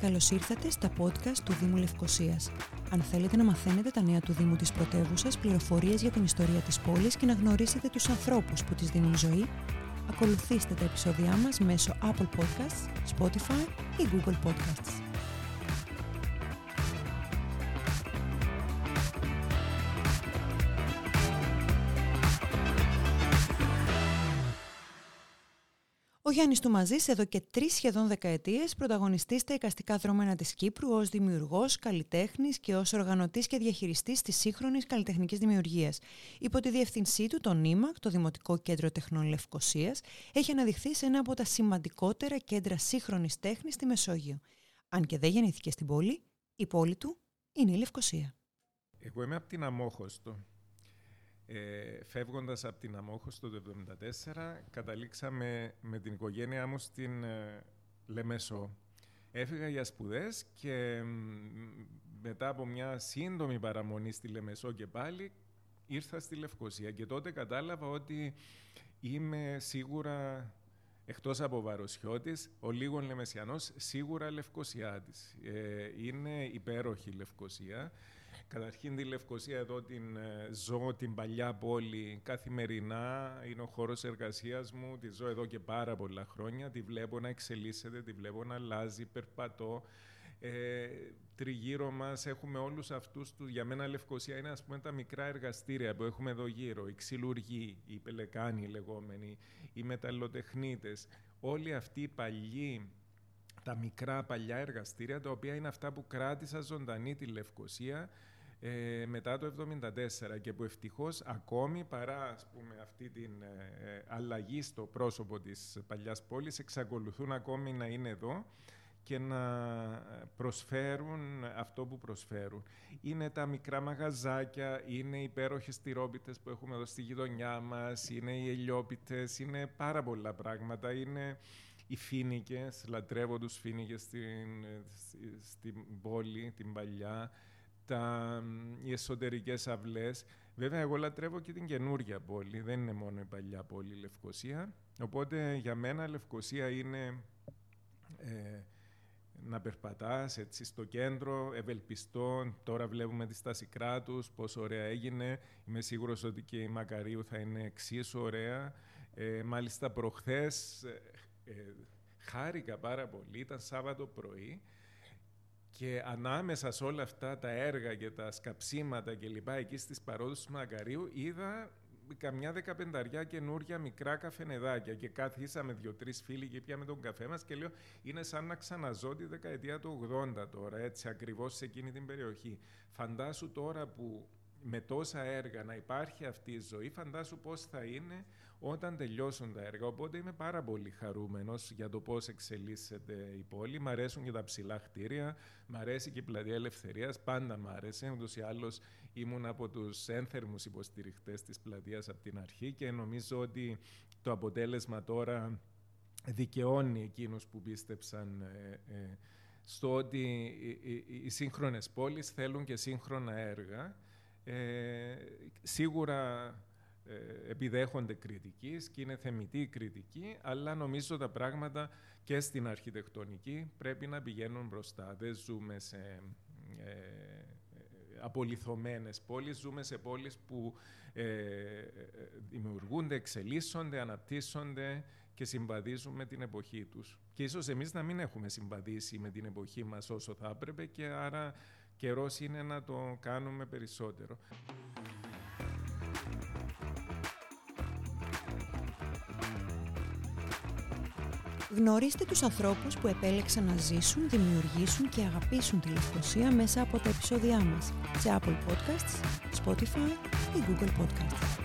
Καλώς ήρθατε στα podcast του Δήμου Λευκοσίας. Αν θέλετε να μαθαίνετε τα νέα του Δήμου της πρωτεύουσας, πληροφορίες για την ιστορία της πόλης και να γνωρίσετε τους ανθρώπους που της δίνουν ζωή, ακολουθήστε τα επεισόδια μας μέσω Apple Podcasts, Spotify ή Google Podcasts. Ο Γιάννης του Μαζί, εδώ και τρεις σχεδόν δεκαετίες, πρωταγωνιστεί στα εικαστικά δρόμενα της Κύπρου ως δημιουργός, καλλιτέχνης και ως οργανωτής και διαχειριστής της σύγχρονης καλλιτεχνικής δημιουργίας. Υπό τη διευθυνσή του, το ΝΙΜΑΚ, το Δημοτικό Κέντρο Τεχνών Λευκοσίας, έχει αναδειχθεί σε ένα από τα σημαντικότερα κέντρα σύγχρονης τέχνης στη Μεσόγειο. Αν και δεν γεννήθηκε στην πόλη, η πόλη του είναι η Λευκοσία. Εγώ είμαι από την Αμόχωστο ε, φεύγοντας από την Αμόχωστο το 1974, καταλήξαμε με την οικογένειά μου στην ε, Λεμεσό. Έφυγα για σπουδές και μετά από μια σύντομη παραμονή στη Λεμεσό και πάλι, ήρθα στη Λευκοσία και τότε κατάλαβα ότι είμαι σίγουρα εκτός από Βαροσιώτης, ο λίγων Λεμεσιανός, σίγουρα Λευκοσιάτης. Ε, είναι υπέροχη Λευκοσία. Καταρχήν τη Λευκοσία εδώ την ε, ζω την παλιά πόλη καθημερινά, είναι ο χώρος εργασίας μου, τη ζω εδώ και πάρα πολλά χρόνια, τη βλέπω να εξελίσσεται, τη βλέπω να αλλάζει, περπατώ. Ε, τριγύρω μας έχουμε όλους αυτούς τους. Για μένα Λευκοσία είναι ας πούμε τα μικρά εργαστήρια που έχουμε εδώ γύρω, οι ξυλουργοί, οι πελεκάνοι λεγόμενοι, οι μεταλλοτεχνίτες. Όλοι αυτοί οι παλιοί τα μικρά παλιά εργαστήρια, τα οποία είναι αυτά που κράτησαν ζωντανή τη Λευκοσία ε, μετά το 1974 και που ευτυχώς ακόμη παρά ας πούμε, αυτή την ε, ε, αλλαγή στο πρόσωπο της παλιάς πόλης εξακολουθούν ακόμη να είναι εδώ και να προσφέρουν αυτό που προσφέρουν. Είναι τα μικρά μαγαζάκια, είναι οι υπέροχες τυρόπιτες που έχουμε εδώ στη γειτονιά μας, είναι οι ελιόπιτες, είναι πάρα πολλά πράγματα, είναι οι φίνικες, λατρεύω τους φίνικες στην, στην πόλη, την παλιά, τα, οι εσωτερικές αυλές. Βέβαια, εγώ λατρεύω και την καινούργια πόλη, δεν είναι μόνο η παλιά πόλη η Λευκοσία. Οπότε, για μένα, Λευκοσία είναι ε, να περπατάς έτσι στο κέντρο, ευελπιστώ. Τώρα βλέπουμε τη στάση κράτους, πόσο ωραία έγινε. Είμαι σίγουρος ότι και η Μακαρίου θα είναι εξίσου ωραία. Ε, μάλιστα, προχθές ε, ε, χάρηκα πάρα πολύ, ήταν Σάββατο πρωί και ανάμεσα σε όλα αυτά τα έργα και τα σκαψίματα και λοιπά εκεί στις παρόδους του Μακαρίου είδα καμιά δεκαπενταριά καινούρια μικρά καφενεδάκια και καθίσαμε δύο-τρει φίλοι και πιάμε τον καφέ μας και λέω είναι σαν να ξαναζώ τη δεκαετία του 80 τώρα, έτσι ακριβώς σε εκείνη την περιοχή. Φαντάσου τώρα που με τόσα έργα να υπάρχει αυτή η ζωή, φαντάσου πώς θα είναι όταν τελειώσουν τα έργα. Οπότε είμαι πάρα πολύ χαρούμενος για το πώς εξελίσσεται η πόλη. Μ' αρέσουν και τα ψηλά κτίρια, μ' αρέσει και η πλατεία Ελευθερίας, πάντα μ' άρεσε. Ούτως ή άλλως ήμουν από τους ένθερμους υποστηριχτές της πλατείας από την αρχή και νομίζω ότι το αποτέλεσμα τώρα δικαιώνει εκείνους που πίστεψαν ε, ε, στο ότι οι σύγχρονες πόλεις θέλουν και σύγχρονα έργα ε, σίγουρα ε, επιδέχονται κριτικής και είναι θεμητή η κριτική, αλλά νομίζω τα πράγματα και στην αρχιτεκτονική πρέπει να πηγαίνουν μπροστά. Δεν ζούμε σε ε, απολυθωμένες πόλεις, ζούμε σε πόλεις που ε, δημιουργούνται, εξελίσσονται, αναπτύσσονται και συμβαδίζουν με την εποχή τους. Και ίσως εμείς να μην έχουμε συμβαδίσει με την εποχή μας όσο θα έπρεπε και άρα καιρός είναι να το κάνουμε περισσότερο. Γνωρίστε τους ανθρώπους που επέλεξαν να ζήσουν, δημιουργήσουν και αγαπήσουν τη Λευκοσία μέσα από τα επεισόδια μας σε Apple Podcasts, Spotify ή Google Podcasts.